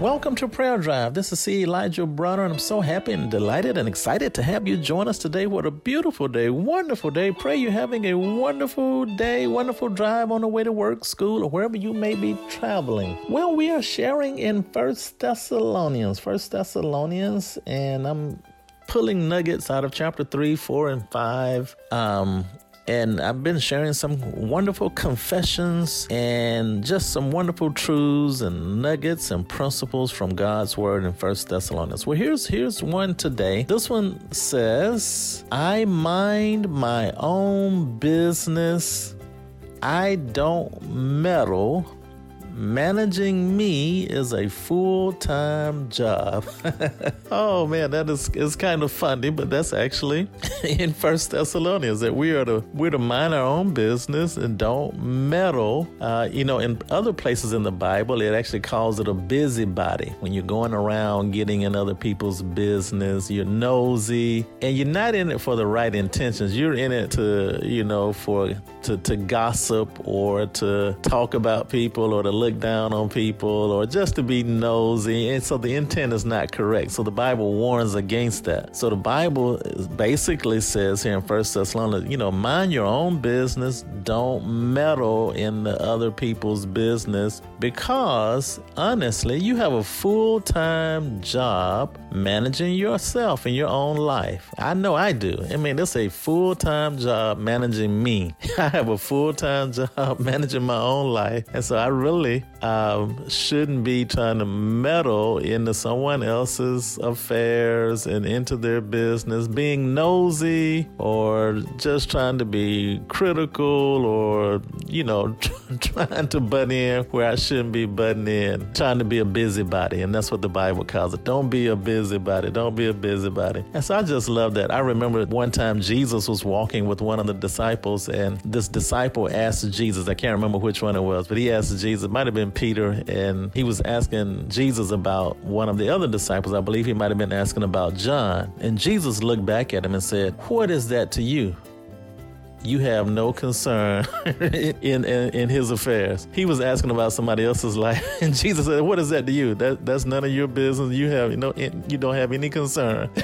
Welcome to Prayer Drive. This is C. Elijah Bronner, and I'm so happy and delighted and excited to have you join us today. What a beautiful day, wonderful day. Pray you're having a wonderful day, wonderful drive on the way to work, school, or wherever you may be traveling. Well, we are sharing in First Thessalonians, First Thessalonians, and I'm pulling nuggets out of chapter 3, 4, and 5. Um, and I've been sharing some wonderful confessions and just some wonderful truths and nuggets and principles from God's word in First Thessalonians. Well, here's here's one today. This one says, "I mind my own business. I don't meddle managing me is a full-time job. oh man, that is is kind of funny, but that's actually in First Thessalonians that we are to we're to mind our own business and don't meddle. Uh, you know, in other places in the Bible, it actually calls it a busybody. When you're going around getting in other people's business, you're nosy, and you're not in it for the right intentions. You're in it to you know for to to gossip or to talk about people or to look down on people or just to be nosy. And so the intent is not correct. So the Bible warns against that. So the Bible basically says here in First Thessalonians, you know, mind your own business. Don't meddle in the other people's business because honestly, you have a full time job managing yourself in your own life. I know I do. I mean, it's a full time job managing me. I have a full time job managing my own life. And so I really Really? Um, shouldn't be trying to meddle into someone else's affairs and into their business, being nosy or just trying to be critical or, you know, trying to butt in where I shouldn't be butting in, trying to be a busybody. And that's what the Bible calls it. Don't be a busybody. Don't be a busybody. And so I just love that. I remember one time Jesus was walking with one of the disciples, and this disciple asked Jesus, I can't remember which one it was, but he asked Jesus, it might have been Peter, and he was asking Jesus about one of the other disciples. I believe he might have been asking about John. And Jesus looked back at him and said, What is that to you? You have no concern in, in, in his affairs. He was asking about somebody else's life, and Jesus said, "What is that to you? That that's none of your business. You have you know you don't have any concern."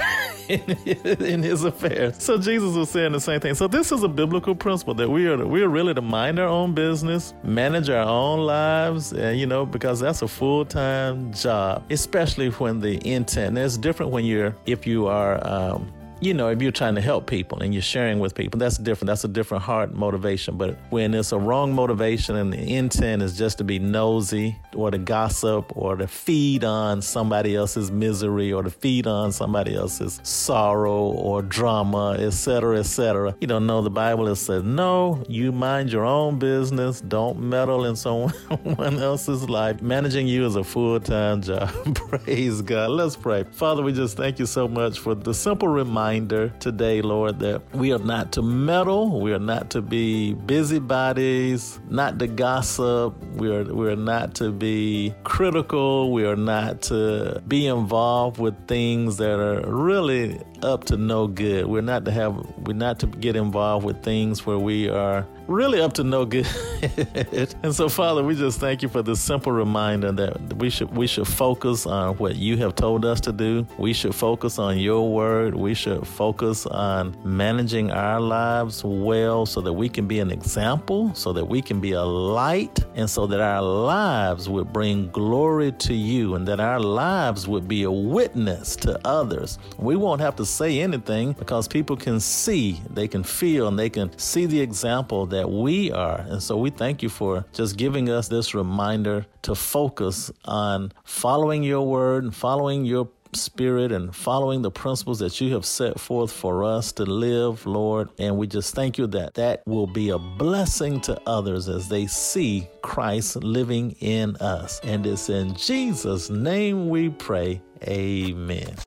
In, his affairs. So Jesus was saying the same thing. So this is a biblical principle that we are we are really to mind our own business, manage our own lives, and you know because that's a full time job, especially when the intent. And it's different when you're if you are um, you know, if you're trying to help people and you're sharing with people, that's different. That's a different heart motivation. But when it's a wrong motivation and the intent is just to be nosy or to gossip or to feed on somebody else's misery or to feed on somebody else's sorrow or drama, etc., etc. You don't know the Bible has said, no, you mind your own business. Don't meddle in someone else's life. Managing you is a full time job. Praise God. Let's pray. Father, we just thank you so much for the simple reminder reminder today, Lord, that we are not to meddle, we are not to be busybodies, not to gossip, we are we are not to be critical, we are not to be involved with things that are really up to no good. We're not to have we're not to get involved with things where we are really up to no good. and so Father, we just thank you for this simple reminder that we should we should focus on what you have told us to do. We should focus on your word. We should focus on managing our lives well so that we can be an example, so that we can be a light, and so that our lives would bring glory to you and that our lives would be a witness to others. We won't have to say anything because people can see, they can feel, and they can see the example that we are. And so we thank you for just giving us this reminder to focus on following your word and following your spirit and following the principles that you have set forth for us to live, Lord. And we just thank you that that will be a blessing to others as they see Christ living in us. And it's in Jesus' name we pray. Amen.